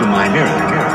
to my mirror.